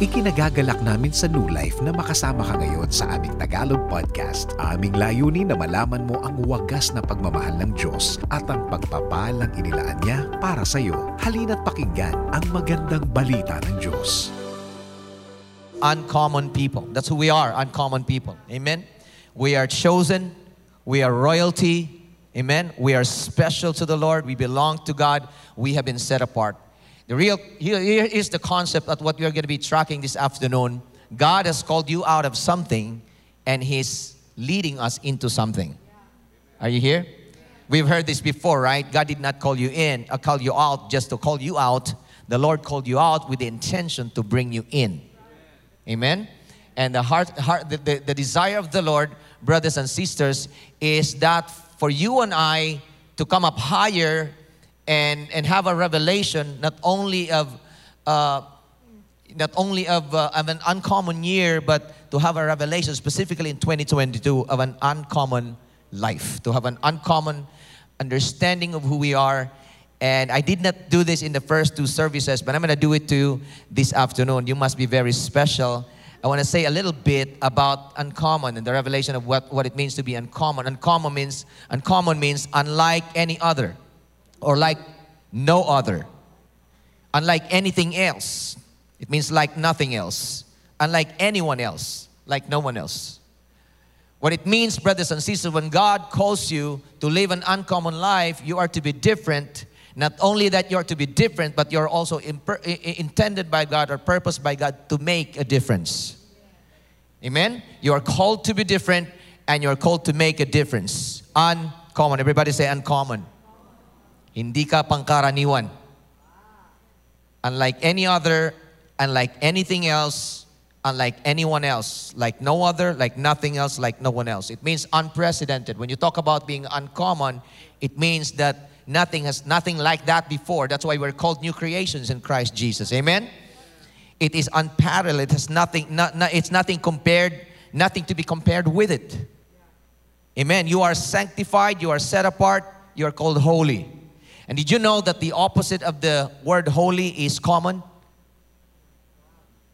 Ikinagagalak namin sa New Life na makasama ka ngayon sa aming Tagalog podcast. Aming layunin na malaman mo ang wagas na pagmamahal ng Diyos at ang pagpapalang inilaan niya para sa iyo. Halina't pakinggan ang magandang balita ng Diyos. uncommon people. That's who we are, uncommon people. Amen. We are chosen, we are royalty. Amen. We are special to the Lord, we belong to God, we have been set apart. The real here, is the concept of what we are going to be tracking this afternoon. God has called you out of something and he's leading us into something. Are you here? We've heard this before, right? God did not call you in, or call you out just to call you out. The Lord called you out with the intention to bring you in. Amen. And the heart, heart the, the, the desire of the Lord, brothers and sisters, is that for you and I to come up higher and, and have a revelation not only of uh, not only of, uh, of an uncommon year, but to have a revelation specifically in 2022 of an uncommon life, to have an uncommon understanding of who we are. And I did not do this in the first two services, but I'm going to do it to you this afternoon. You must be very special. I want to say a little bit about uncommon and the revelation of what, what it means to be uncommon. Uncommon means uncommon means unlike any other or like no other. Unlike anything else. It means like nothing else. Unlike anyone else, like no one else. What it means, brothers and sisters, when God calls you to live an uncommon life, you are to be different. Not only that you are to be different, but you're also intended by God or purposed by God to make a difference. Amen? You are called to be different and you're called to make a difference. Uncommon. Everybody say uncommon. Hindi ka pangkaraniwan. Unlike any other, unlike anything else, unlike anyone else, like no other, like nothing else, like no one else. It means unprecedented. When you talk about being uncommon, it means that nothing has nothing like that before. That's why we're called new creations in Christ Jesus. Amen. It is unparalleled. It has nothing. Not, not, it's nothing compared. Nothing to be compared with it. Amen. You are sanctified. You are set apart. You are called holy. And did you know that the opposite of the word holy is common?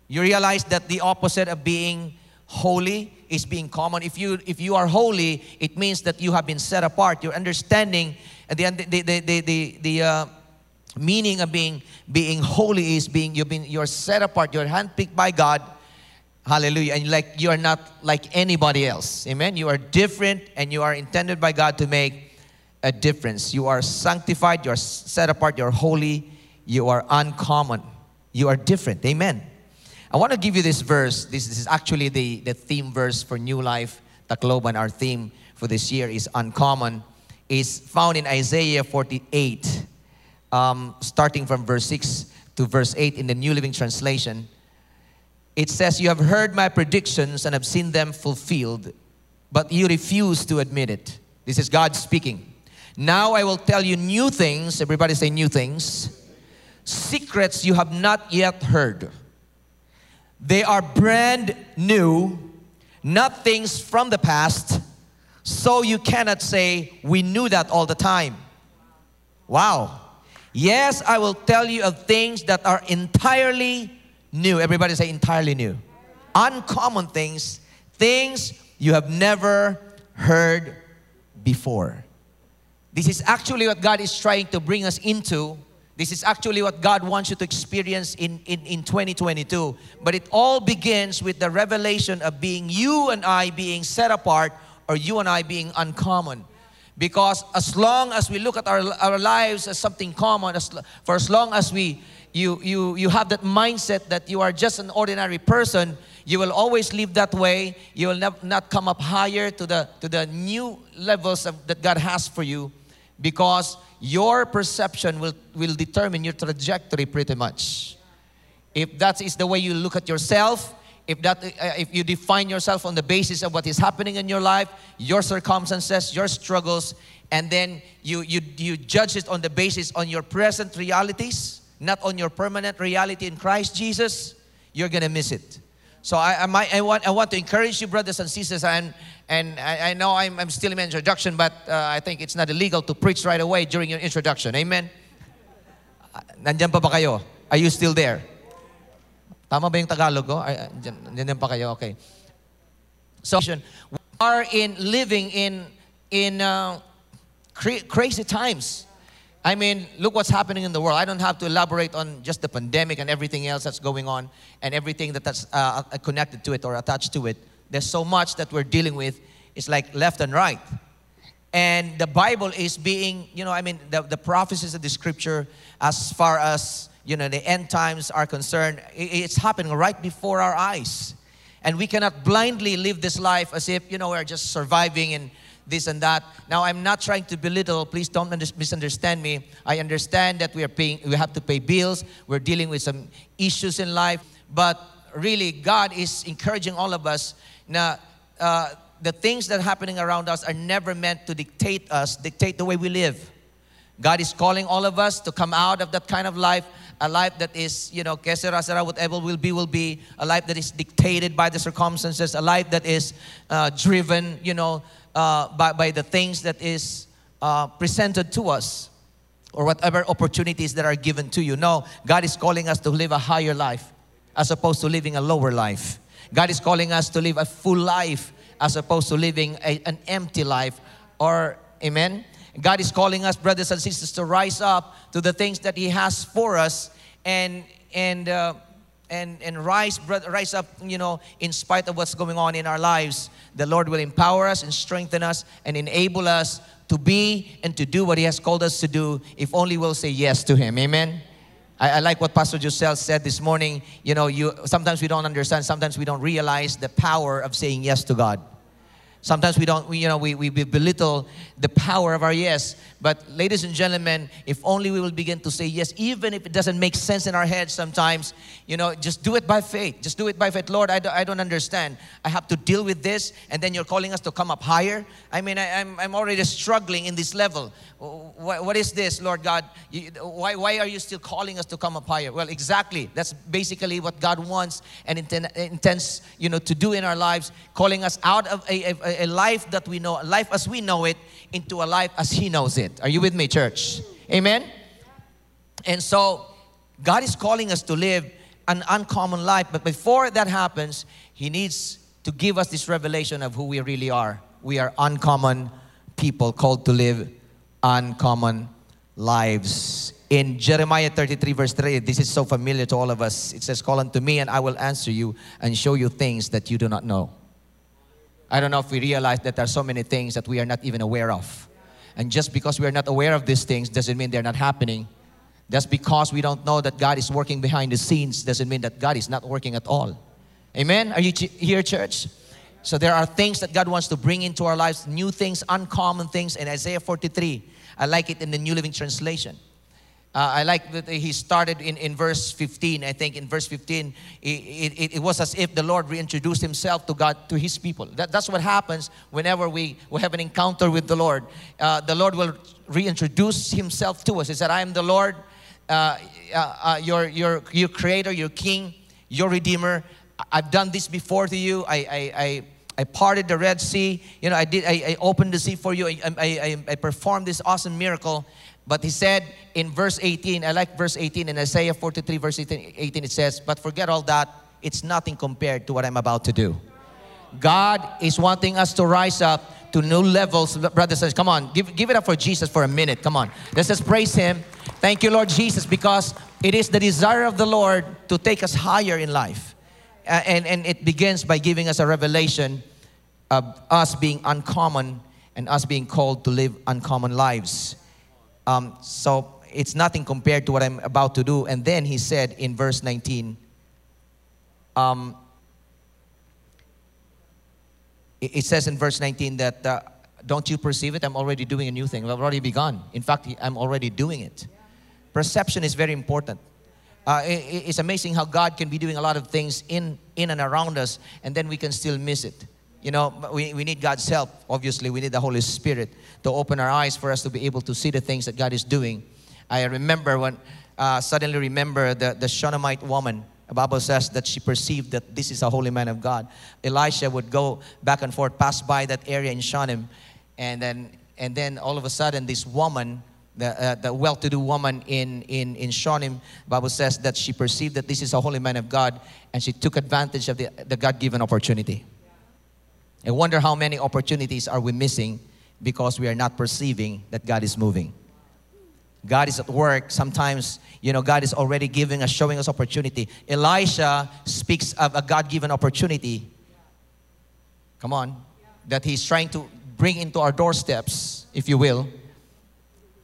You realize that the opposite of being holy is being common. If you if you are holy, it means that you have been set apart. Your understanding, and the the the the the, the uh, meaning of being being holy is being you've been you're set apart. You're handpicked by God. Hallelujah. And like you are not like anybody else. Amen. You are different, and you are intended by God to make a difference. You are sanctified. You are set apart. You're holy. You are uncommon. You are different. Amen. I want to give you this verse. This, this is actually the, the theme verse for New Life Tacloban. Our theme for this year is uncommon. Is found in Isaiah 48, um, starting from verse 6 to verse 8 in the New Living Translation. It says, You have heard my predictions and have seen them fulfilled, but you refuse to admit it. This is God speaking. Now I will tell you new things. Everybody say new things. Secrets you have not yet heard. They are brand new, not things from the past, so you cannot say, We knew that all the time. Wow. Yes, I will tell you of things that are entirely new. Everybody say entirely new. Uncommon things, things you have never heard before. This is actually what God is trying to bring us into. This is actually what God wants you to experience in, in, in 2022. But it all begins with the revelation of being you and I being set apart or you and I being uncommon. Because as long as we look at our, our lives as something common, as, for as long as we you, you, you have that mindset that you are just an ordinary person, you will always live that way. You will nev- not come up higher to the, to the new levels of, that God has for you because your perception will, will determine your trajectory pretty much. If that is the way you look at yourself, if that uh, if you define yourself on the basis of what is happening in your life, your circumstances, your struggles, and then you you you judge it on the basis on your present realities, not on your permanent reality in Christ Jesus, you're gonna miss it. So I, I, might, I, want, I want to encourage you, brothers and sisters, and, and I, I know I'm, I'm still in my introduction, but uh, I think it's not illegal to preach right away during your introduction. Amen? Uh, Nandyan pa ba kayo? Are you still there? Tama ba yung Tagalog ko? Ay, dyan, dyan pa kayo, okay. So, we are in living in in uh, cra- crazy times. I mean, look what's happening in the world. I don't have to elaborate on just the pandemic and everything else that's going on and everything that that's uh, uh connected to it or attached to it. There's so much that we're dealing with. It's like left and right. And the Bible is being, you know, I mean, the, the prophecies of the scripture, as far as, you know, the end times are concerned, it's happening right before our eyes. And we cannot blindly live this life as if, you know, we're just surviving and this and that. Now, I'm not trying to belittle. Please don't misunderstand me. I understand that we are paying, we have to pay bills. We're dealing with some issues in life. But really, God is encouraging all of us. Now, uh, the things that are happening around us are never meant to dictate us, dictate the way we live. God is calling all of us to come out of that kind of life, a life that is, you know, kesera sera, whatever will be, will be, a life that is dictated by the circumstances, a life that is uh, driven, you know, uh, by, by the things that is uh, presented to us or whatever opportunities that are given to you. No, God is calling us to live a higher life as opposed to living a lower life. God is calling us to live a full life as opposed to living a, an empty life. Or, amen? God is calling us, brothers and sisters, to rise up to the things that He has for us and, and, uh, and, and rise, rise up, you know, in spite of what's going on in our lives. The Lord will empower us and strengthen us and enable us to be and to do what He has called us to do if only we'll say yes to Him. Amen? I, I, like what Pastor Giselle said this morning. You know, you, sometimes we don't understand, sometimes we don't realize the power of saying yes to God. Sometimes we don't, we, you know, we, we belittle the power of our yes. But ladies and gentlemen, if only we will begin to say yes, even if it doesn't make sense in our heads sometimes, you know, just do it by faith. Just do it by faith. Lord, I, do, I don't understand. I have to deal with this, and then you're calling us to come up higher. I mean, I, am I'm, I'm already struggling in this level. What, what is this, Lord God? You, why, why are you still calling us to come up higher? Well, exactly. That's basically what God wants and intends, you know, to do in our lives, calling us out of a, a, a life that we know, a life as we know it, into a life as He knows it. Are you with me, church? Amen? And so, God is calling us to live an uncommon life, but before that happens, He needs to give us this revelation of who we really are. We are uncommon people called to live uncommon lives. In Jeremiah 33, verse 3, this is so familiar to all of us. It says, Call unto me, and I will answer you and show you things that you do not know. I don't know if we realize that there are so many things that we are not even aware of. And just because we are not aware of these things doesn't mean they're not happening. Just because we don't know that God is working behind the scenes doesn't mean that God is not working at all. Amen? Are you here, church? So there are things that God wants to bring into our lives, new things, uncommon things. In Isaiah 43, I like it in the New Living Translation. Uh, I like that he started in, in verse 15. I think in verse 15, it, it, it, was as if the Lord reintroduced himself to God, to his people. That, that's what happens whenever we, we have an encounter with the Lord. Uh, the Lord will reintroduce himself to us. He said, I am the Lord, uh, uh, uh your, your, your creator, your king, your redeemer. I've done this before to you. I, I, I I parted the Red Sea. You know, I did. I, I opened the sea for you. I, I, I, performed this awesome miracle. But he said in verse 18, I like verse 18 in Isaiah 43, verse 18, 18 it says, But forget all that, it's nothing compared to what I'm about to do. God is wanting us to rise up to new levels. Brothers and come on, give, give it up for Jesus for a minute. Come on. Let's just praise Him. Thank you, Lord Jesus, because it is the desire of the Lord to take us higher in life. And, and it begins by giving us a revelation of us being uncommon and us being called to live uncommon lives. Um, so it's nothing compared to what I'm about to do. And then he said in verse 19, um, it, says in verse 19 that, uh, don't you perceive it? I'm already doing a new thing. I've already begun. In fact, I'm already doing it. Perception is very important. Uh, it, it's amazing how God can be doing a lot of things in, in and around us, and then we can still miss it. You know, we, we need God's help. Obviously, we need the Holy Spirit to open our eyes for us to be able to see the things that God is doing. I remember when, uh, suddenly remember the, the Shunammite woman. The Bible says that she perceived that this is a holy man of God. Elisha would go back and forth, pass by that area in Shunem, and then, and then all of a sudden, this woman the, uh, the well-to-do woman in, in, in Shunem, Bible says that she perceived that this is a holy man of God and she took advantage of the, the God-given opportunity. I wonder how many opportunities are we missing because we are not perceiving that God is moving. God is at work. Sometimes, you know, God is already giving us, showing us opportunity. Elisha speaks of a God given opportunity. Come on. That he's trying to bring into our doorsteps, if you will.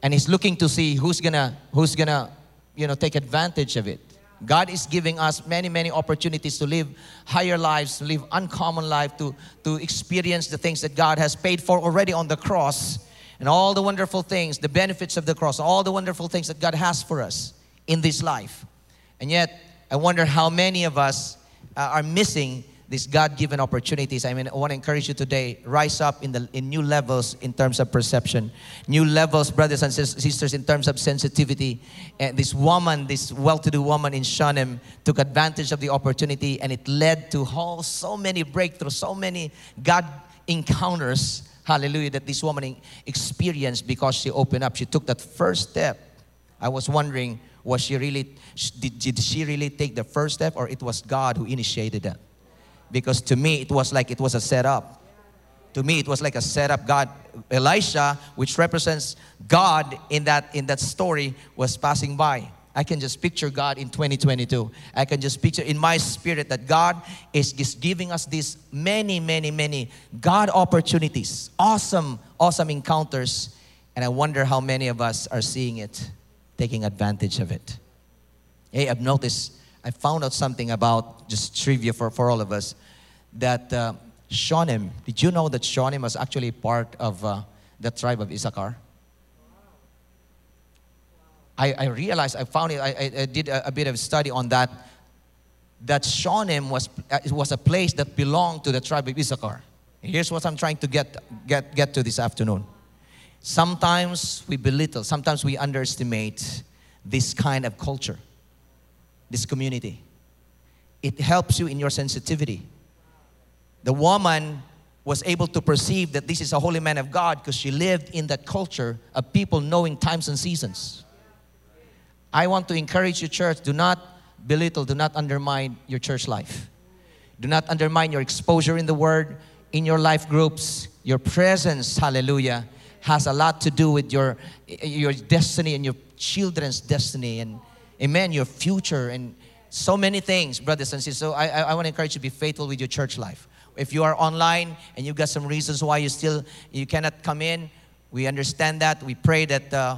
And he's looking to see who's gonna, who's gonna, you know, take advantage of it. God is giving us many, many opportunities to live higher lives, to live uncommon life, to, to experience the things that God has paid for already on the cross and all the wonderful things, the benefits of the cross, all the wonderful things that God has for us in this life. And yet, I wonder how many of us uh, are missing these God-given opportunities. I mean, I want to encourage you today, rise up in, the, in new levels in terms of perception, new levels, brothers and sisters, in terms of sensitivity. And this woman, this well-to-do woman in Shunem, took advantage of the opportunity, and it led to whole, so many breakthroughs, so many God encounters hallelujah, that this woman experienced because she opened up. She took that first step. I was wondering, was she really, did, did she really take the first step or it was God who initiated that? Because to me, it was like it was a setup. To me, it was like a setup. God, Elisha, which represents God in that, in that story, was passing by. I can just picture God in 2022. I can just picture in my spirit that God is just giving us these many, many, many God opportunities, awesome, awesome encounters. And I wonder how many of us are seeing it, taking advantage of it. Hey, I've noticed, I found out something about just trivia for, for all of us that uh, Shunem, did you know that Shunem was actually part of uh, the tribe of Issachar? I, I realized, I found it, I, I did a, a, bit of study on that, that Shunem was, uh, was a place that belonged to the tribe of Issachar. Here's what I'm trying to get, get, get to this afternoon. Sometimes we belittle, sometimes we underestimate this kind of culture, this community. It helps you in your sensitivity. The woman was able to perceive that this is a holy man of God because she lived in that culture of people knowing times and seasons. I want to encourage you, church, do not belittle, do not undermine your church life. Do not undermine your exposure in the Word, in your life groups. Your presence, hallelujah, has a lot to do with your, your destiny and your children's destiny and, amen, your future and so many things, brothers and sisters. So I, I, I want to encourage you to be faithful with your church life. If you are online and you've got some reasons why you still you cannot come in, we understand that. We pray that uh,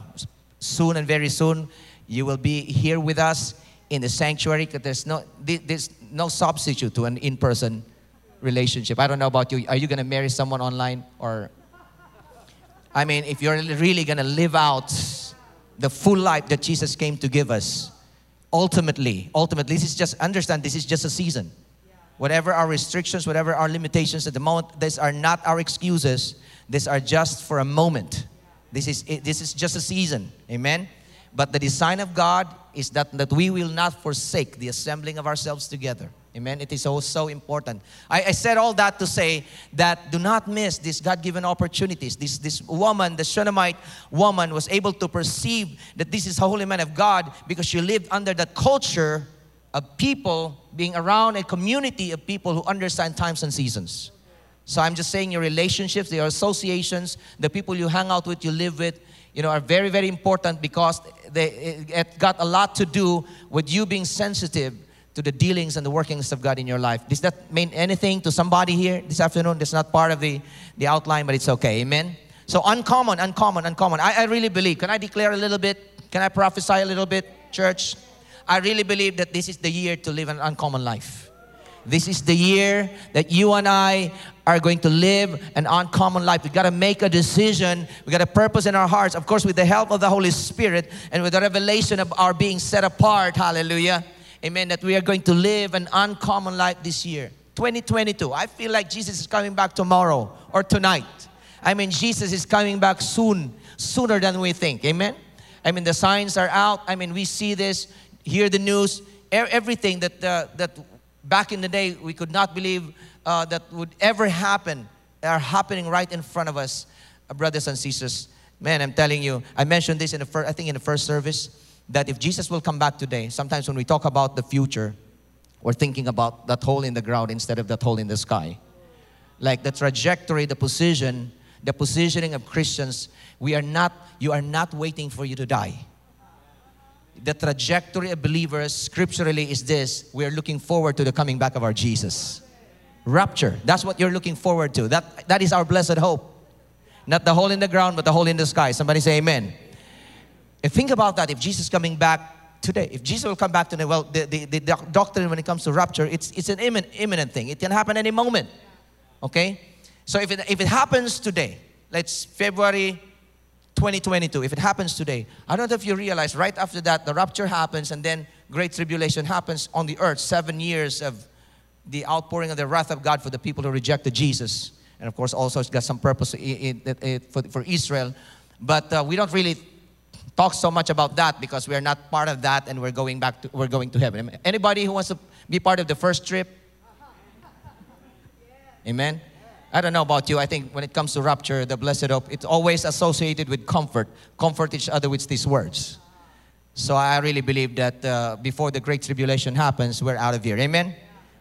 soon and very soon you will be here with us in the sanctuary because there's no, there's no substitute to an in person relationship. I don't know about you. Are you going to marry someone online? Or, I mean, if you're really going to live out the full life that Jesus came to give us, ultimately, ultimately, this is just, understand, this is just a season. Whatever our restrictions, whatever our limitations at the moment, these are not our excuses. These are just for a moment. This is, this is just a season. Amen? But the design of God is that, that we will not forsake the assembling of ourselves together. Amen. It is also so important. I, I said all that to say that do not miss these God given opportunities. This, this woman, the Shunammite woman, was able to perceive that this is a holy man of God because she lived under the culture of people being around a community of people who understand times and seasons. So I'm just saying your relationships, your associations, the people you hang out with, you live with, you know, are very, very important because they, it got a lot to do with you being sensitive to the dealings and the workings of God in your life. Does that mean anything to somebody here this afternoon? That's not part of the, the outline, but it's okay. Amen? So uncommon, uncommon, uncommon. I, I really believe. Can I declare a little bit? Can I prophesy a little bit, church? I really believe that this is the year to live an uncommon life. This is the year that you and I are going to live an uncommon life. We got to make a decision. We got a purpose in our hearts. Of course, with the help of the Holy Spirit and with the revelation of our being set apart. Hallelujah. Amen. That we are going to live an uncommon life this year. 2022. I feel like Jesus is coming back tomorrow or tonight. I mean, Jesus is coming back soon, sooner than we think. Amen. I mean, the signs are out. I mean, we see this, hear the news, everything that, uh, that back in the day we could not believe uh, that would ever happen are happening right in front of us, uh, brothers and sisters. Man, I'm telling you, I mentioned this in the first, I think in the first service, that if Jesus will come back today, sometimes when we talk about the future, we're thinking about that hole in the ground instead of that hole in the sky. Like the trajectory, the position, the positioning of Christians, we are not, you are not waiting for you to die. The trajectory of believers scripturally is this we are looking forward to the coming back of our Jesus. Rapture, that's what you're looking forward to. That, that is our blessed hope. Not the hole in the ground, but the hole in the sky. Somebody say amen. And think about that. If Jesus coming back today, if Jesus will come back today, well, the, the, the doctrine when it comes to rapture, it's, it's an imminent, imminent thing. It can happen any moment. Okay? So if it, if it happens today, let's February 2022, if it happens today, I don't know if you realize right after that, the rapture happens and then great tribulation happens on the earth. Seven years of the outpouring of the wrath of God for the people who rejected Jesus. And of course, also it's got some purpose for, for Israel. But uh, we don't really talk so much about that because we are not part of that and we're going back to, we're going to heaven. Anybody who wants to be part of the first trip? Amen? I don't know about you. I think when it comes to rapture, the blessed hope, it's always associated with comfort. Comfort each other with these words. So I really believe that uh, before the great tribulation happens, we're out of here. Amen?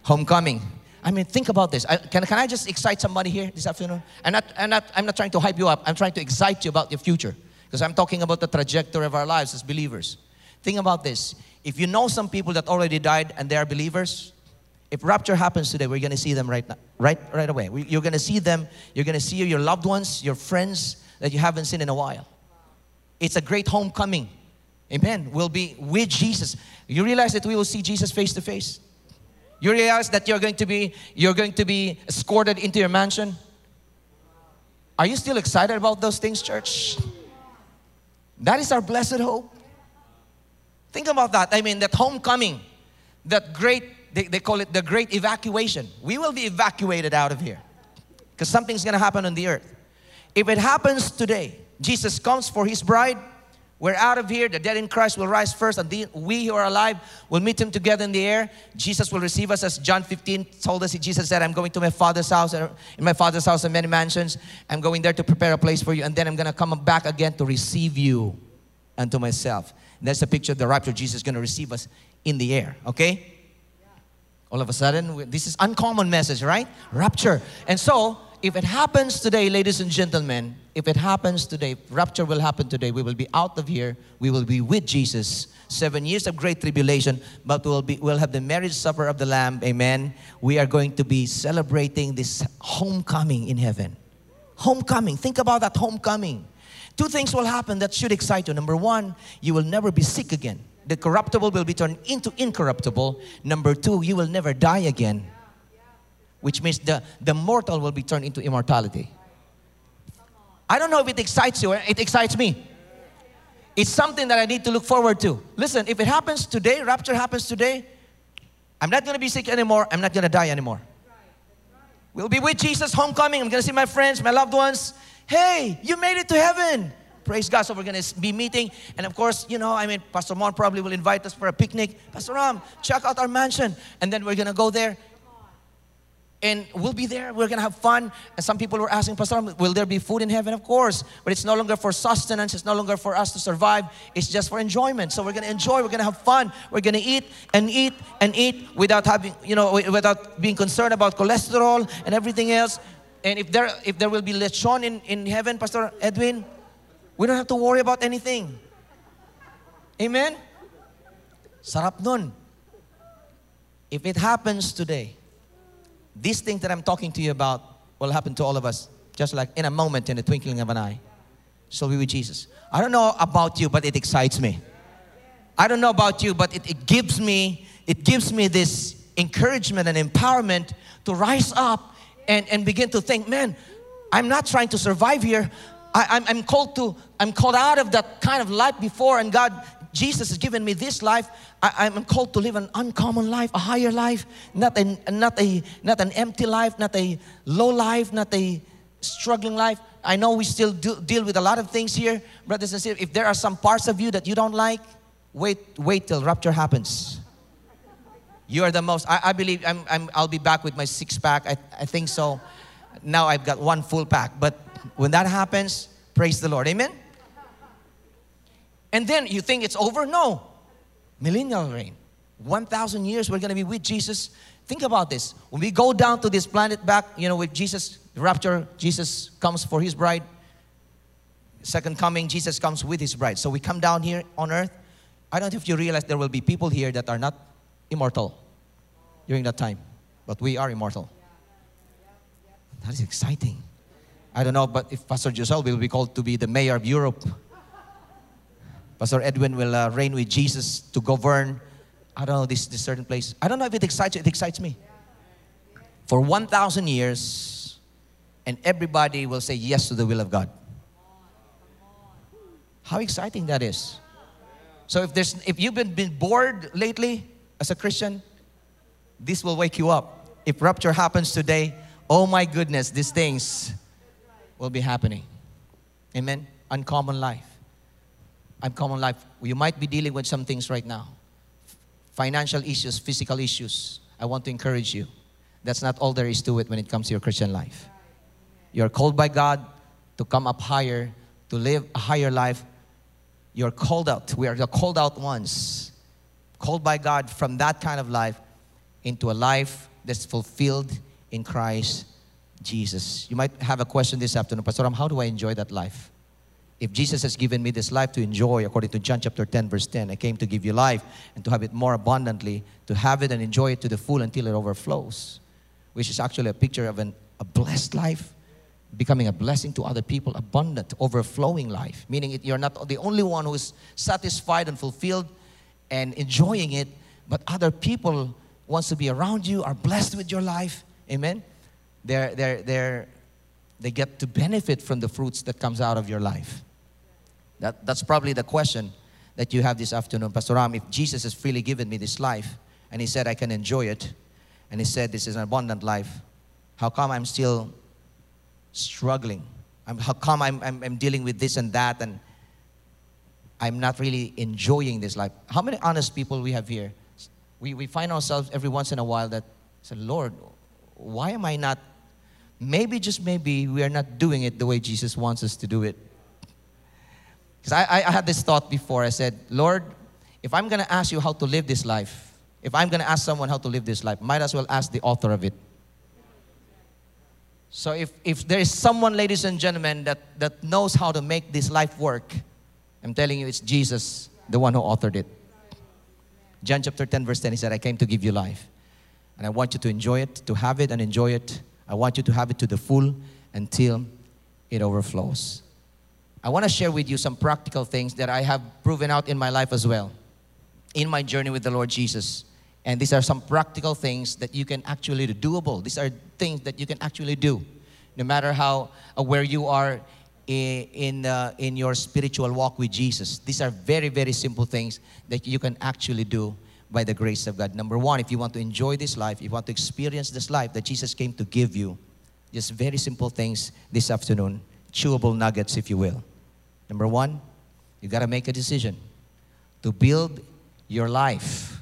Homecoming. I mean, think about this. I, can, can I just excite somebody here this afternoon? I'm not, I'm, not, I'm not trying to hype you up. I'm trying to excite you about your future. Because I'm talking about the trajectory of our lives as believers. Think about this. If you know some people that already died and they are believers, if rapture happens today, we're going to see them right now, right, right away. We, you're going to see them. You're going to see your loved ones, your friends that you haven't seen in a while. It's a great homecoming. Amen. We'll be with Jesus. You realize that we will see Jesus face to face. You realize that you're going to be you're going to be escorted into your mansion. Are you still excited about those things, church? That is our blessed hope. Think about that. I mean, that homecoming, that great, they, they call it the great evacuation. We will be evacuated out of here because something's going to happen on the earth. If it happens today, Jesus comes for his bride, we're out of here. The dead in Christ will rise first, and the, we who are alive will meet him together in the air. Jesus will receive us, as John 15 told us. Jesus said, I'm going to my Father's house. And in my Father's house are many mansions. I'm going there to prepare a place for you, and then I'm going to come back again to receive you unto myself. And that's a picture of the rapture. Jesus is going to receive us in the air, okay? All of a sudden, this is uncommon message, right? Rapture. And so, if it happens today, ladies and gentlemen, if it happens today, rapture will happen today, we will be out of here, we will be with Jesus. Seven years of great tribulation, but we'll, be, we'll have the marriage supper of the Lamb. Amen. We are going to be celebrating this homecoming in heaven. Homecoming. Think about that homecoming. Two things will happen that should excite you. Number one, you will never be sick again. The corruptible will be turned into incorruptible. Number two, you will never die again which means the, the mortal will be turned into immortality. I don't know if it excites you, it excites me. It's something that I need to look forward to. Listen, if it happens today, rapture happens today, I'm not to be sick anymore, I'm not to die anymore. We'll be with Jesus, homecoming. I'm to see my friends, my loved ones. Hey, you made it to heaven. Praise God. So we're going to be meeting. And of course, you know, I mean, Pastor Mon probably will invite us for a picnic. Pastor Ram, check out our mansion. And then we're going to go there and we'll be there. We're gonna have fun. And some people were asking, Pastor, will there be food in heaven? Of course, but it's no longer for sustenance. It's no longer for us to survive. It's just for enjoyment. So we're gonna enjoy. We're gonna have fun. We're gonna eat and eat and eat without having, you know, without being concerned about cholesterol and everything else. And if there, if there will be lechon in, in heaven, Pastor Edwin, we don't have to worry about anything. Amen? Sarap nun. If it happens today, these things that I'm talking to you about will happen to all of us, just like in a moment, in the twinkling of an eye. So we with Jesus. I don't know about you, but it excites me. I don't know about you, but it, it gives me it gives me this encouragement and empowerment to rise up and, and begin to think, man, I'm not trying to survive here. I, I'm, I'm called to, I'm called out of that kind of life before, and God Jesus has given me this life. I, am called to live an uncommon life, a higher life, not a, not a not an empty life, not a low life, not a struggling life. I know we still do, deal with a lot of things here, brothers and sisters. If there are some parts of you that you don't like, wait, wait till rapture happens. You are the most. I, I believe I'm, I'm, I'll be back with my six pack. I, I think so. Now I've got one full pack. But when that happens, praise the Lord. Amen. And then you think it's over? No. Millennial reign. 1,000 years we're going to be with Jesus. Think about this. When we go down to this planet back, you know, with Jesus, rapture, Jesus comes for his bride. Second coming, Jesus comes with his bride. So we come down here on earth. I don't know if you realize there will be people here that are not immortal during that time, but we are immortal. That is exciting. I don't know, but if Pastor Giselle will be called to be the mayor of Europe, Pastor Edwin will uh, reign with Jesus to govern, I don't know, this, this certain place. I don't know if it excites you. It excites me. For 1,000 years, and everybody will say yes to the will of God. How exciting that is. So if there's if you've been, been bored lately as a Christian, this will wake you up. If rapture happens today, oh my goodness, these things will be happening. Amen. Uncommon life. Uncommon life. You might be dealing with some things right now. Financial issues, physical issues. I want to encourage you. That's not all there is to it when it comes to your Christian life. You're called by God to come up higher, to live a higher life, you're called out. We are the called out ones. Called by God from that kind of life into a life that's fulfilled in Christ Jesus. You might have a question this afternoon, Pastor Ram, how do I enjoy that life? If Jesus has given me this life to enjoy, according to John chapter 10, verse 10, I came to give you life and to have it more abundantly, to have it and enjoy it to the full until it overflows, which is actually a picture of an, a blessed life becoming a blessing to other people, abundant, overflowing life. Meaning it, you're not the only one who is satisfied and fulfilled and enjoying it, but other people wants to be around you, are blessed with your life. Amen. They're, they're, they're, they get to benefit from the fruits that comes out of your life. That, that's probably the question that you have this afternoon. Pastor Ram, if Jesus has freely given me this life, and he said I can enjoy it, and he said this is an abundant life, how come I'm still struggling. I'm, how come I'm, I'm, I'm dealing with this and that and I'm not really enjoying this life? How many honest people we have here? We, we find ourselves every once in a while that say, Lord, why am I not? Maybe, just maybe, we are not doing it the way Jesus wants us to do it. Because I, I, I had this thought before. I said, Lord, if I'm going to ask you how to live this life, if I'm going to ask someone how to live this life, might as well ask the author of it. So if, if there is someone, ladies and gentlemen, that, that knows how to make this life work, I'm telling you, it's Jesus, the one who authored it. John chapter 10, verse 10, he said, I came to give you life. And I want you to enjoy it, to have it and enjoy it. I want you to have it to the full until it overflows. I want to share with you some practical things that I have proven out in my life as well, in my journey with the Lord Jesus. And these are some practical things that you can actually do, doable. These are things that you can actually do, no matter how uh, where you are in in, uh, in your spiritual walk with Jesus. These are very very simple things that you can actually do by the grace of God. Number one, if you want to enjoy this life, if you want to experience this life that Jesus came to give you, just very simple things this afternoon, chewable nuggets, if you will. Number one, you got to make a decision to build your life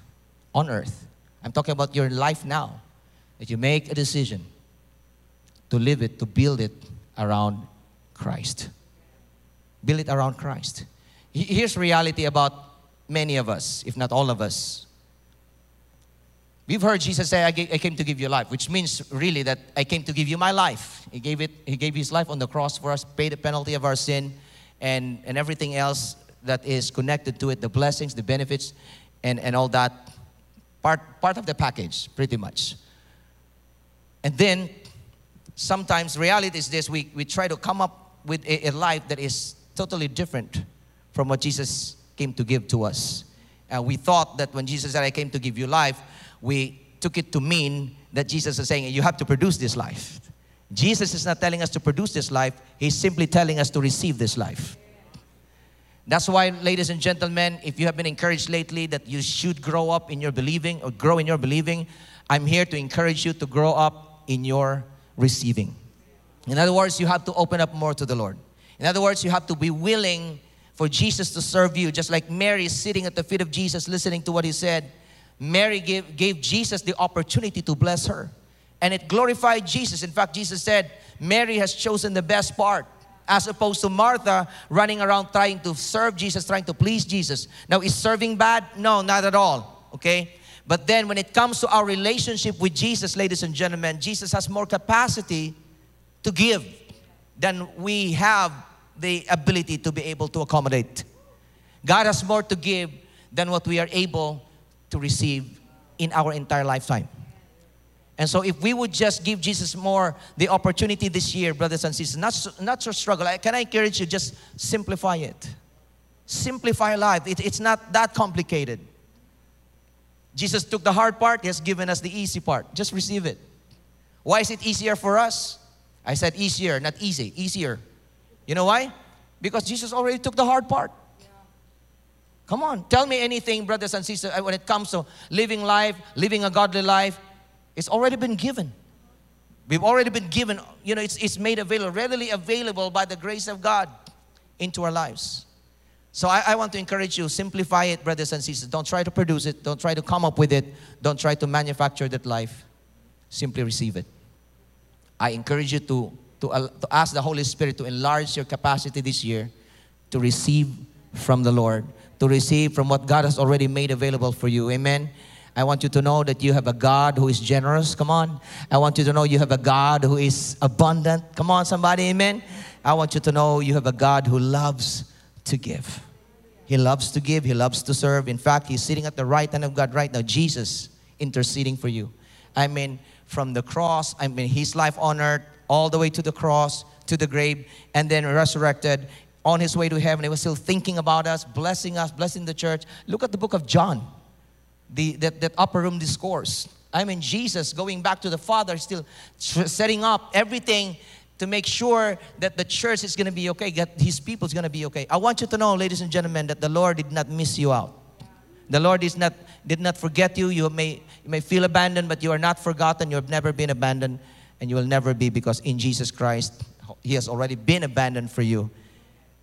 on earth. I'm talking about your life now. That you make a decision to live it, to build it around Christ. Build it around Christ. Here's reality about many of us, if not all of us. We've heard Jesus say, I came to give you life, which means really that I came to give you my life. He gave, it, he gave his life on the cross for us, paid the penalty of our sin, and, and everything else that is connected to it the blessings, the benefits, and, and all that part, part of the package, pretty much. And then sometimes reality is this we, we try to come up with a, a life that is totally different from what Jesus came to give to us. And we thought that when Jesus said, I came to give you life, we took it to mean that Jesus is saying, You have to produce this life. Jesus is not telling us to produce this life, He's simply telling us to receive this life. That's why, ladies and gentlemen, if you have been encouraged lately that you should grow up in your believing or grow in your believing, I'm here to encourage you to grow up in your receiving. In other words, you have to open up more to the Lord. In other words, you have to be willing for Jesus to serve you, just like Mary sitting at the feet of Jesus listening to what he said. Mary gave, gave Jesus the opportunity to bless her, and it glorified Jesus. In fact, Jesus said, Mary has chosen the best part as opposed to Martha running around trying to serve Jesus, trying to please Jesus. Now, is serving bad? No, not at all. Okay? But then when it comes to our relationship with Jesus, ladies and gentlemen, Jesus has more capacity to give than we have the ability to be able to accommodate. God has more to give than what we are able to receive in our entire lifetime. And so, if we would just give Jesus more the opportunity this year, brothers and sisters, not, not to struggle, can I encourage you just simplify it? Simplify life. It, it's not that complicated. Jesus took the hard part, He has given us the easy part. Just receive it. Why is it easier for us? I said easier, not easy, easier. You know why? Because Jesus already took the hard part. Come on, tell me anything, brothers and sisters, uh, when it comes to living life, living a godly life, it's already been given. We've already been given, you know, it's, it's made available, readily available by the grace of God into our lives. So I, I, want to encourage you, simplify it, brothers and sisters. Don't try to produce it. Don't try to come up with it. Don't try to manufacture that life. Simply receive it. I encourage you to, to, uh, to ask the Holy Spirit to enlarge your capacity this year to receive from the Lord, to receive from what God has already made available for you. Amen. I want you to know that you have a God who is generous. Come on. I want you to know you have a God who is abundant. Come on, somebody. Amen. I want you to know you have a God who loves to give. He loves to give. He loves to serve. In fact, He's sitting at the right hand of God right now. Jesus interceding for you. I mean, from the cross, I mean, His life on earth, all the way to the cross, to the grave, and then resurrected on His way to heaven. He was still thinking about us, blessing us, blessing the church. Look at the book of John the, that, that upper room discourse. I mean, Jesus going back to the Father, still setting up everything to make sure that the church is going to be okay, that his people is going to be okay. I want you to know, ladies and gentlemen, that the Lord did not miss you out. The Lord is not, did not forget you. You may, you may feel abandoned, but you are not forgotten. You have never been abandoned, and you will never be because in Jesus Christ, He has already been abandoned for you.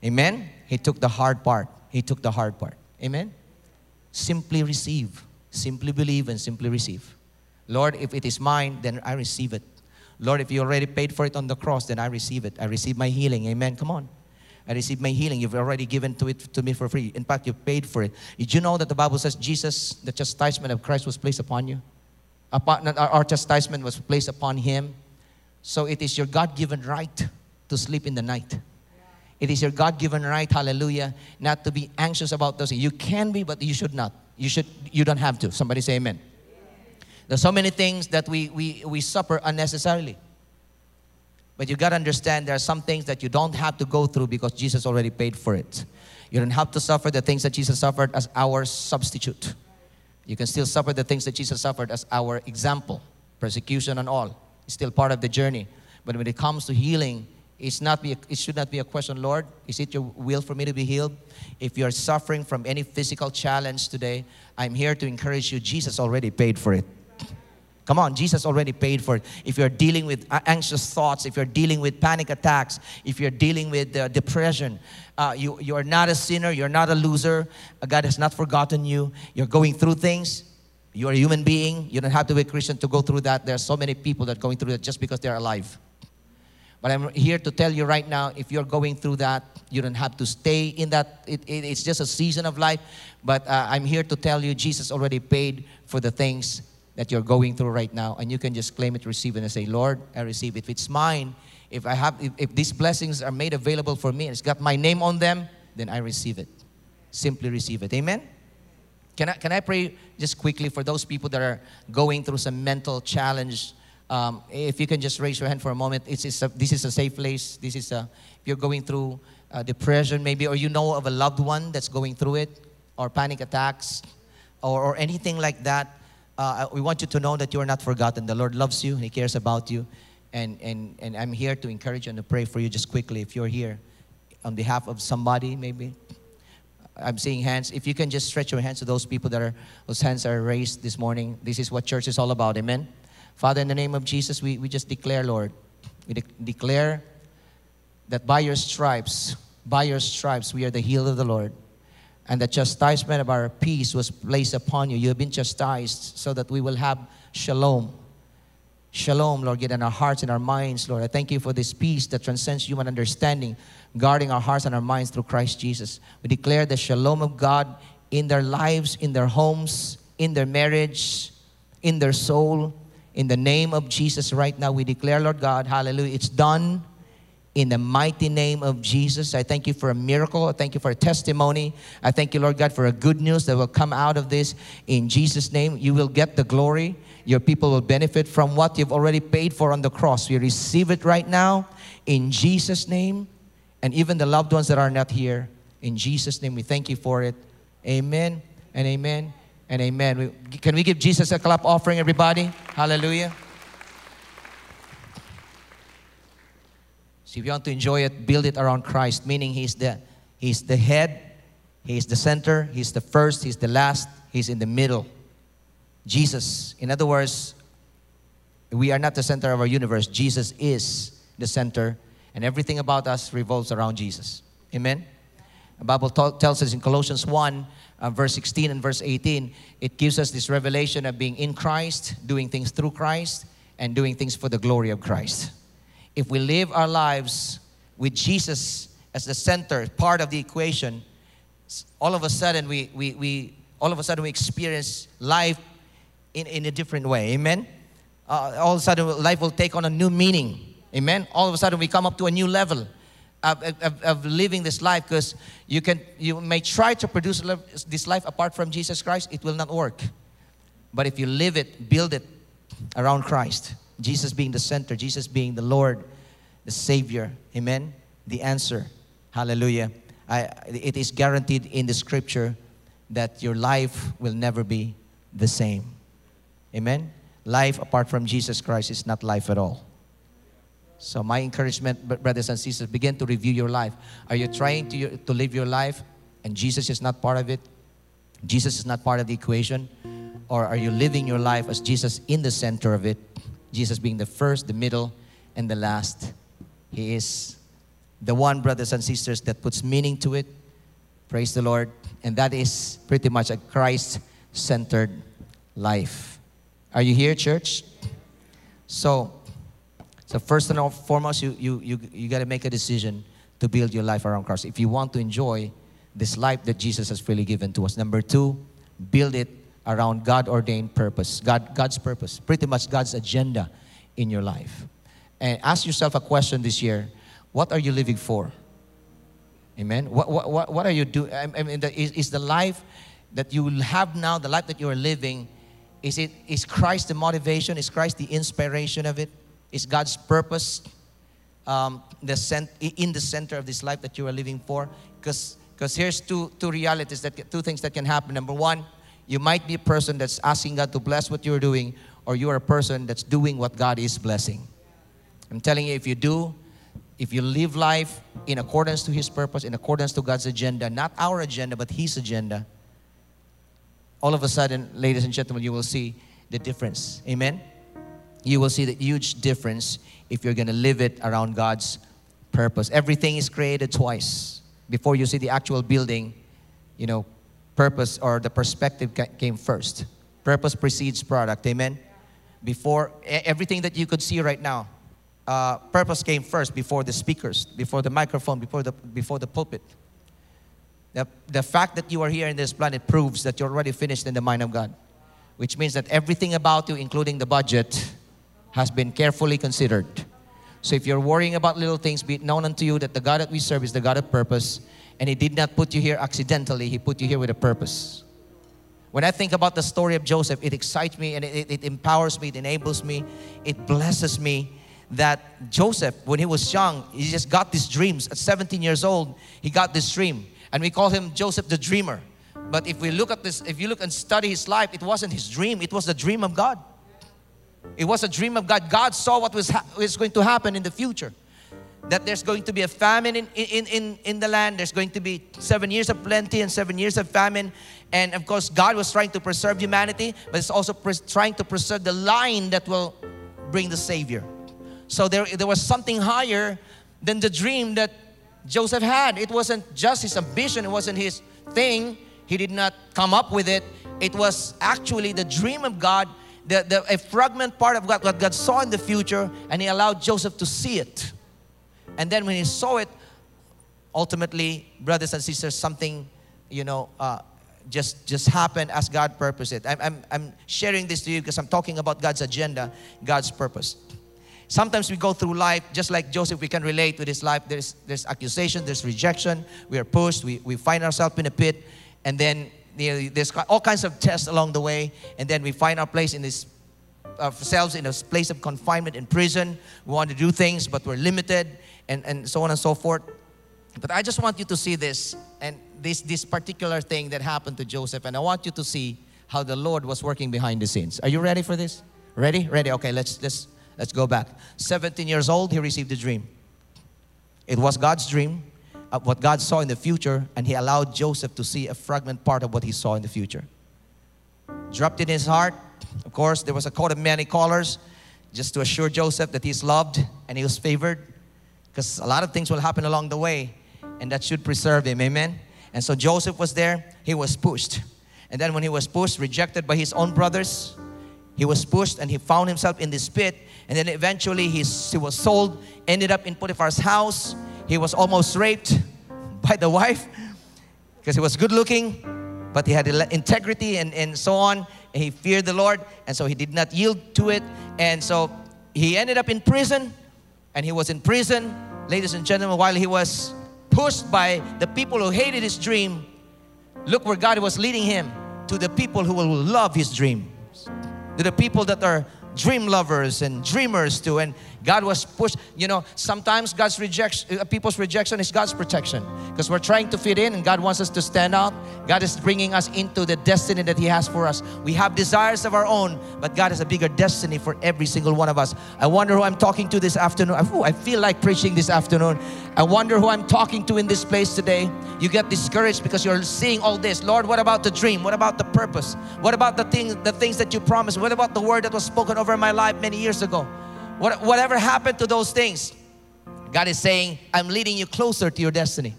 Amen? He took the hard part. He took the hard part. Amen? Simply receive. Simply believe and simply receive. Lord, if it is mine, then I receive it. Lord, if you already paid for it on the cross, then I receive it. I receive my healing. Amen. Come on. I receive my healing. You've already given to it to me for free. In fact, you paid for it. Did you know that the Bible says Jesus, the chastisement of Christ was placed upon you? Upon, our chastisement was placed upon him. So it is your God given right to sleep in the night. It is your God given right, hallelujah, not to be anxious about those. things. You can be, but you should not. You should you don't have to. Somebody say amen. There's so many things that we we, we suffer unnecessarily. But you gotta understand there are some things that you don't have to go through because Jesus already paid for it. You don't have to suffer the things that Jesus suffered as our substitute. You can still suffer the things that Jesus suffered as our example, persecution and all. It's still part of the journey. But when it comes to healing, it's not be, it should not be a question, Lord, is it your will for me to be healed? If you're suffering from any physical challenge today, I'm here to encourage you. Jesus already paid for it. Come on, Jesus already paid for it. If you're dealing with anxious thoughts, if you're dealing with panic attacks, if you're dealing with uh, depression, uh, you, you are not a sinner, you're not a loser. Uh, God has not forgotten you. You're going through things. You're a human being. You don't have to be a Christian to go through that. There are so many people that are going through that just because they're alive. But I'm here to tell you right now if you're going through that, you don't have to stay in that. It, it, it's just a season of life. But uh, I'm here to tell you Jesus already paid for the things that you're going through right now. And you can just claim it, receive it, and say, Lord, I receive it. If it's mine, if, I have, if, if these blessings are made available for me and it's got my name on them, then I receive it. Simply receive it. Amen? Can I, can I pray just quickly for those people that are going through some mental challenge um, if you can just raise your hand for a moment, it's, it's a, this is a safe place. This is a, if you're going through depression maybe, or you know of a loved one that's going through it, or panic attacks, or, or anything like that, uh, we want you to know that you are not forgotten. The Lord loves you, and He cares about you. And, and, and I'm here to encourage you and to pray for you just quickly if you're here on behalf of somebody maybe. I'm seeing hands. If you can just stretch your hands to those people that are, whose hands are raised this morning. This is what church is all about. Amen. Father, in the name of Jesus, we, we just declare, Lord, we de- declare that by your stripes, by your stripes, we are the healed of the Lord. And the chastisement of our peace was placed upon you. You have been chastised so that we will have shalom. Shalom, Lord, get in our hearts and our minds, Lord. I thank you for this peace that transcends human understanding, guarding our hearts and our minds through Christ Jesus. We declare the shalom of God in their lives, in their homes, in their marriage, in their soul. In the name of Jesus, right now, we declare, Lord God, hallelujah, it's done in the mighty name of Jesus. I thank you for a miracle. I thank you for a testimony. I thank you, Lord God, for a good news that will come out of this. In Jesus' name, you will get the glory. Your people will benefit from what you've already paid for on the cross. We receive it right now in Jesus' name. And even the loved ones that are not here, in Jesus' name, we thank you for it. Amen and amen and amen. We, can we give Jesus a clap offering, everybody? Hallelujah. So if you want to enjoy it, build it around Christ, meaning He's the, he's the head, He's the center, He's the first, He's the last, He's in the middle. Jesus. In other words, we are not the center of our universe. Jesus is the center, and everything about us revolves around Jesus. Amen? The Bible t- tells us in Colossians 1, uh, verse 16 and verse 18, it gives us this revelation of being in Christ, doing things through Christ, and doing things for the glory of Christ if we live our lives with Jesus as the center, part of the equation, all of a sudden we, we, we all of a sudden we experience life in, in a different way. Amen. Uh, all of a sudden life will take on a new meaning. Amen. All of a sudden we come up to a new level of, of, of living this life because you can you may try to produce this life apart from Jesus Christ, it will not work. But if you live it, build it around Christ, Jesus being the center, Jesus being the Lord, the Savior. Amen? The answer. Hallelujah. I, it is guaranteed in the scripture that your life will never be the same. Amen? Life apart from Jesus Christ is not life at all. So, my encouragement, brothers and sisters, begin to review your life. Are you trying to, to live your life and Jesus is not part of it? Jesus is not part of the equation? Or are you living your life as Jesus in the center of it? Jesus being the first, the middle, and the last. He is the one, brothers and sisters, that puts meaning to it. Praise the Lord. And that is pretty much a Christ centered life. Are you here, church? So, so first and foremost, you, you, you, you got to make a decision to build your life around Christ. If you want to enjoy this life that Jesus has freely given to us. Number two, build it around God ordained purpose, God, God's purpose, pretty much God's agenda in your life. And ask yourself a question this year what are you living for? Amen. What, what, what are you doing? I mean, is, is the life that you have now, the life that you are living, is it is Christ the motivation? Is Christ the inspiration of it? Is God's purpose um, the cent- in the center of this life that you are living for? Because here's two two realities that two things that can happen. Number one, you might be a person that's asking God to bless what you're doing, or you are a person that's doing what God is blessing. I'm telling you, if you do, if you live life in accordance to His purpose, in accordance to God's agenda, not our agenda, but His agenda, all of a sudden, ladies and gentlemen, you will see the difference. Amen? You will see the huge difference if you're going to live it around God's purpose. Everything is created twice. Before you see the actual building, you know, purpose or the perspective came first. Purpose precedes product. Amen. Before everything that you could see right now, uh, purpose came first before the speakers, before the microphone, before the, before the pulpit. The, the fact that you are here in this planet proves that you're already finished in the mind of God, which means that everything about you, including the budget, has been carefully considered. So if you're worrying about little things, be it known unto you that the God that we serve is the God of purpose and He did not put you here accidentally, He put you here with a purpose. When I think about the story of Joseph, it excites me and it, it empowers me, it enables me, it blesses me that Joseph, when he was young, he just got these dreams. At 17 years old, he got this dream. And we call him Joseph the dreamer. But if we look at this, if you look and study his life, it wasn't his dream, it was the dream of God. It was a dream of God. God saw what was, ha- was going to happen in the future that there's going to be a famine in, in, in, in the land. There's going to be seven years of plenty and seven years of famine. And of course, God was trying to preserve humanity, but it's also trying to preserve the line that will bring the Savior. So there, there was something higher than the dream that Joseph had. It wasn't just his ambition, it wasn't his thing. He did not come up with it. It was actually the dream of God the, the, a fragment part of God, what God saw in the future, and He allowed Joseph to see it. And then when he saw it, ultimately, brothers and sisters, something, you know, uh, just just happened as God purposed it. I'm, I'm, I'm sharing this to you because I'm talking about God's agenda, God's purpose. Sometimes we go through life just like Joseph, we can relate to this life. There's, there's accusation, there's rejection, we are pushed, we, we find ourselves in a pit, and then you know, there's all kinds of tests along the way, and then we find our place in this ourselves in a place of confinement in prison. We want to do things, but we're limited, and, and so on and so forth. But I just want you to see this and this, this particular thing that happened to Joseph, and I want you to see how the Lord was working behind the scenes. Are you ready for this? Ready? Ready? Okay, let's let's let's go back. 17 years old, he received a dream. It was God's dream, of what God saw in the future, and he allowed Joseph to see a fragment part of what he saw in the future. Dropped in his heart. Of course, there was a coat of many colors just to assure Joseph that he's loved and he was favored because a lot of things will happen along the way and that should preserve him. Amen. And so Joseph was there, he was pushed. And then when he was pushed, rejected by his own brothers, he was pushed and he found himself in this pit. And then eventually he was sold, ended up in Potiphar's house. He was almost raped by the wife because he was good looking, but he had integrity and, and so on. And he feared the Lord, and so he did not yield to it. And so he ended up in prison, and he was in prison, ladies and gentlemen, while he was pushed by the people who hated his dream, look where God was leading him to the people who will love his dreams, to the people that are dream lovers and dreamers too. And God was pushed. You know, sometimes God's rejection, uh, people's rejection is God's protection because we're trying to fit in and God wants us to stand out. God is bringing us into the destiny that He has for us. We have desires of our own, but God has a bigger destiny for every single one of us. I wonder who I'm talking to this afternoon. Ooh, I feel like preaching this afternoon. I wonder who I'm talking to in this place today. You get discouraged because you're seeing all this. Lord, what about the dream? What about the purpose? What about the things, the things that you promised? What about the word that was spoken over my life many years ago? What, whatever happened to those things, God is saying, I'm leading you closer to your destiny.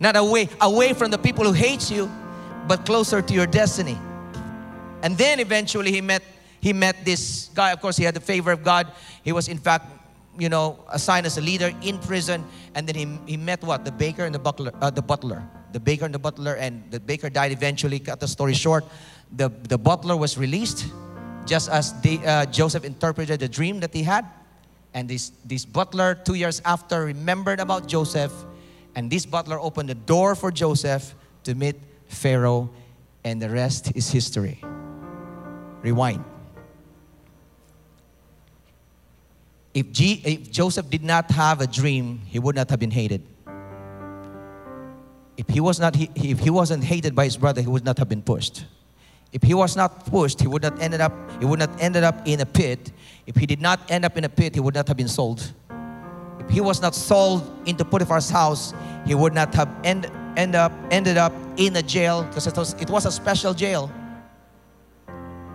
Not away, away from the people who hate you, but closer to your destiny. And then eventually he met he met this guy. Of course, he had the favor of God. He was in fact, you know, assigned as a leader in prison. And then he, he met what? The baker and the butler. Uh, the butler. The baker and the butler. And the baker died eventually. Cut the story short. The, the butler was released just as uh, Joseph interpreted the dream that he had. And this, this butler, two years after, remembered about Joseph. And this butler opened the door for Joseph to meet Pharaoh. And the rest is history. Rewind. If, G, if Joseph did not have a dream, he would not have been hated. If he, was not, if he wasn't hated by his brother, he would not have been pushed. If he was not pushed, he would not ended up he would not ended up in a pit. If he did not end up in a pit, he would not have been sold. If he was not sold into Potiphar's house, he would not have end, end up ended up in a jail because it was, it was a special jail.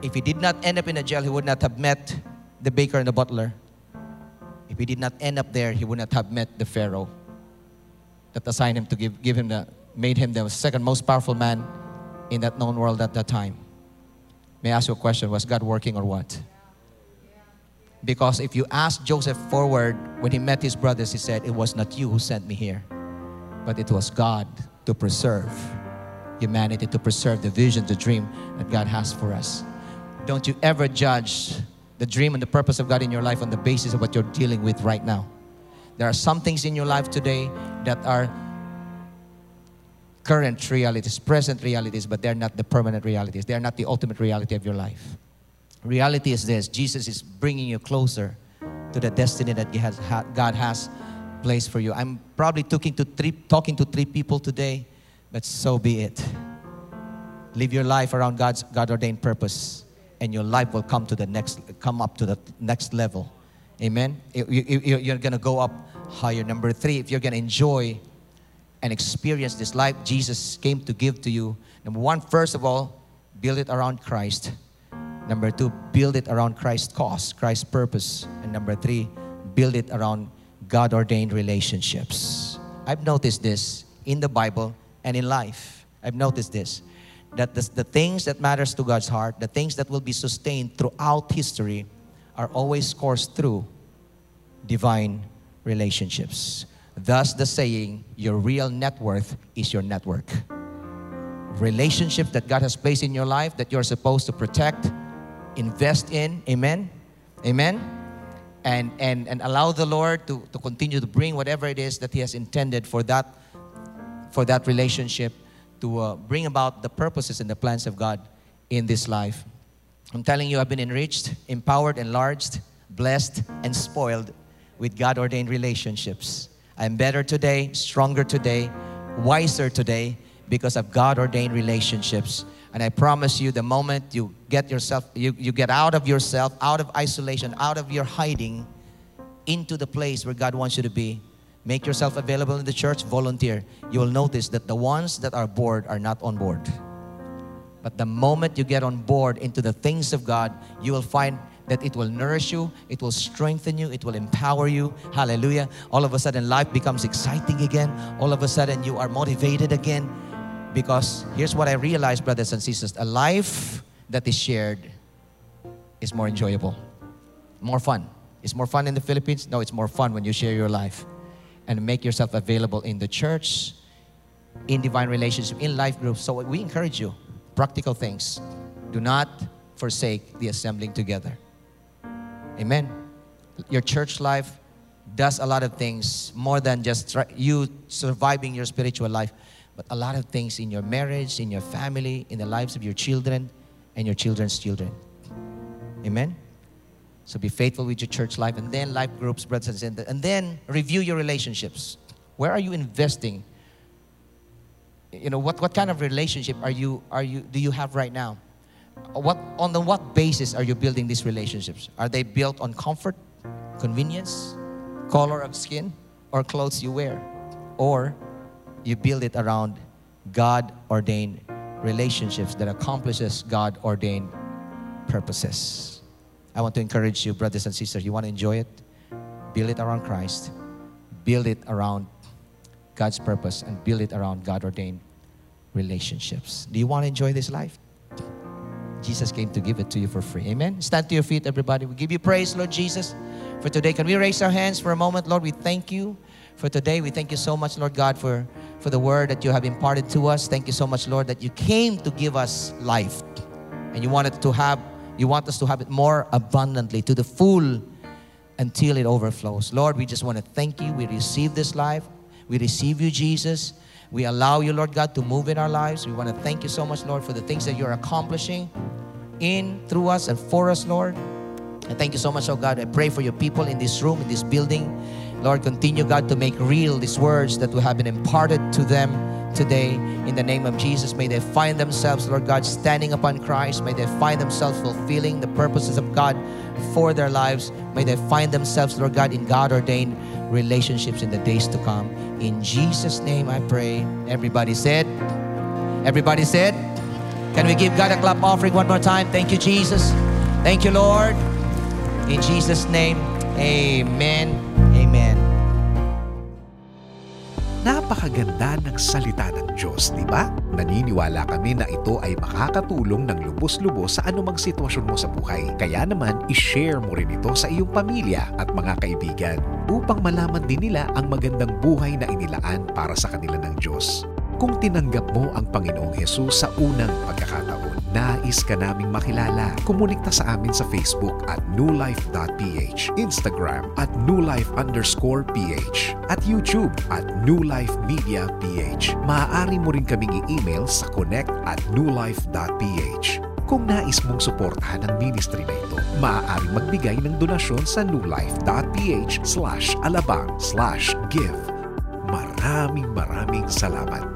If he did not end up in a jail, he would not have met the baker and the butler. If he did not end up there, he would not have met the Pharaoh that assigned him to give, give him the, made him the second most powerful man in that known world at that time. May I ask you a question? Was God working or what? Because if you ask Joseph forward, when he met his brothers, he said, It was not you who sent me here, but it was God to preserve humanity, to preserve the vision, the dream that God has for us. Don't you ever judge the dream and the purpose of God in your life on the basis of what you're dealing with right now. There are some things in your life today that are current realities, present realities, but they're not the permanent realities. They're not the ultimate reality of your life. Reality is this Jesus is bringing you closer to the destiny that God has placed for you. I'm probably talking to three, talking to three people today, but so be it. Live your life around God's God ordained purpose, and your life will come to the next, come up to the next level. Amen. You're going to go up higher. Number three, if you're going to enjoy and experience this life Jesus came to give to you, number one, first of all, build it around Christ. Number two, build it around Christ's cause, Christ's purpose. And number three, build it around God ordained relationships. I've noticed this in the Bible and in life. I've noticed this that the, the things that matters to God's heart, the things that will be sustained throughout history, are always coursed through divine relationships. Thus, the saying, your real net worth is your network. Relationships that God has placed in your life that you're supposed to protect, invest in. Amen? Amen? And, and, and allow the Lord to, to continue to bring whatever it is that He has intended for that, for that relationship to uh, bring about the purposes and the plans of God in this life. I'm telling you, I've been enriched, empowered, enlarged, blessed, and spoiled with God ordained relationships. I'm better today, stronger today, wiser today because of God ordained relationships. And I promise you, the moment you get yourself, you, you get out of yourself, out of isolation, out of your hiding, into the place where God wants you to be, make yourself available in the church, volunteer. You will notice that the ones that are bored are not on board. But the moment you get on board into the things of God, you will find that it will nourish you, it will strengthen you, it will empower you. Hallelujah. All of a sudden, life becomes exciting again. All of a sudden, you are motivated again. Because here's what I realized, brothers and sisters a life that is shared is more enjoyable, more fun. It's more fun in the Philippines? No, it's more fun when you share your life and make yourself available in the church, in divine relationship, in life groups. So we encourage you practical things. Do not forsake the assembling together. Amen. Your church life does a lot of things more than just you surviving your spiritual life, but a lot of things in your marriage, in your family, in the lives of your children and your children's children. Amen. So be faithful with your church life and then life groups, brothers and sisters, and then review your relationships. Where are you investing? You know, what, what kind of relationship are you, are you, do you have right now? What, on the what basis are you building these relationships? Are they built on comfort, convenience, color of skin, or clothes you wear? Or you build it around God ordained relationships that accomplishes God ordained purposes. I want to encourage you, brothers and sisters, you want to enjoy it? Build it around Christ. Build it around God's purpose and build it around God ordained relationships. Do you want to enjoy this life? Jesus came to give it to you for free. Amen. Stand to your feet, everybody. We give you praise, Lord Jesus, for today. Can we raise our hands for a moment, Lord? We thank you for today. We thank you so much, Lord God, for, for the word that you have imparted to us. Thank you so much, Lord, that you came to give us life. And you wanted to have, you want us to have it more abundantly, to the full until it overflows. Lord, we just want to thank you. We receive this life. We receive you, Jesus. We allow you, Lord God, to move in our lives. We want to thank you so much, Lord, for the things that you're accomplishing in, through us, and for us, Lord. And thank you so much, oh God. I pray for your people in this room, in this building. Lord, continue, God, to make real these words that we have been imparted to them today in the name of Jesus. May they find themselves, Lord God, standing upon Christ. May they find themselves fulfilling the purposes of God for their lives. May they find themselves, Lord God, in God ordained relationships in the days to come. In Jesus' name I pray. Everybody said, Everybody said, Can we give God a clap offering one more time? Thank you, Jesus. Thank you, Lord. In Jesus' name, amen. Amen. Napakaganda ng salita ng Diyos, di ba? Naniniwala kami na ito ay makakatulong ng lubos-lubos sa anumang sitwasyon mo sa buhay. Kaya naman, ishare mo rin ito sa iyong pamilya at mga kaibigan upang malaman din nila ang magandang buhay na inilaan para sa kanila ng Diyos. Kung tinanggap mo ang Panginoong Hesus sa unang pagkakataon, nais ka naming makilala. Kumunikta sa amin sa Facebook at newlife.ph, Instagram at newlife underscore ph, at YouTube at newlifemediaph. Maaari mo rin kaming i-email sa connect at newlife.ph. Kung nais mong suportahan ang ministry na ito, maaari magbigay ng donasyon sa newlife.ph slash alabang slash give. Maraming maraming salamat.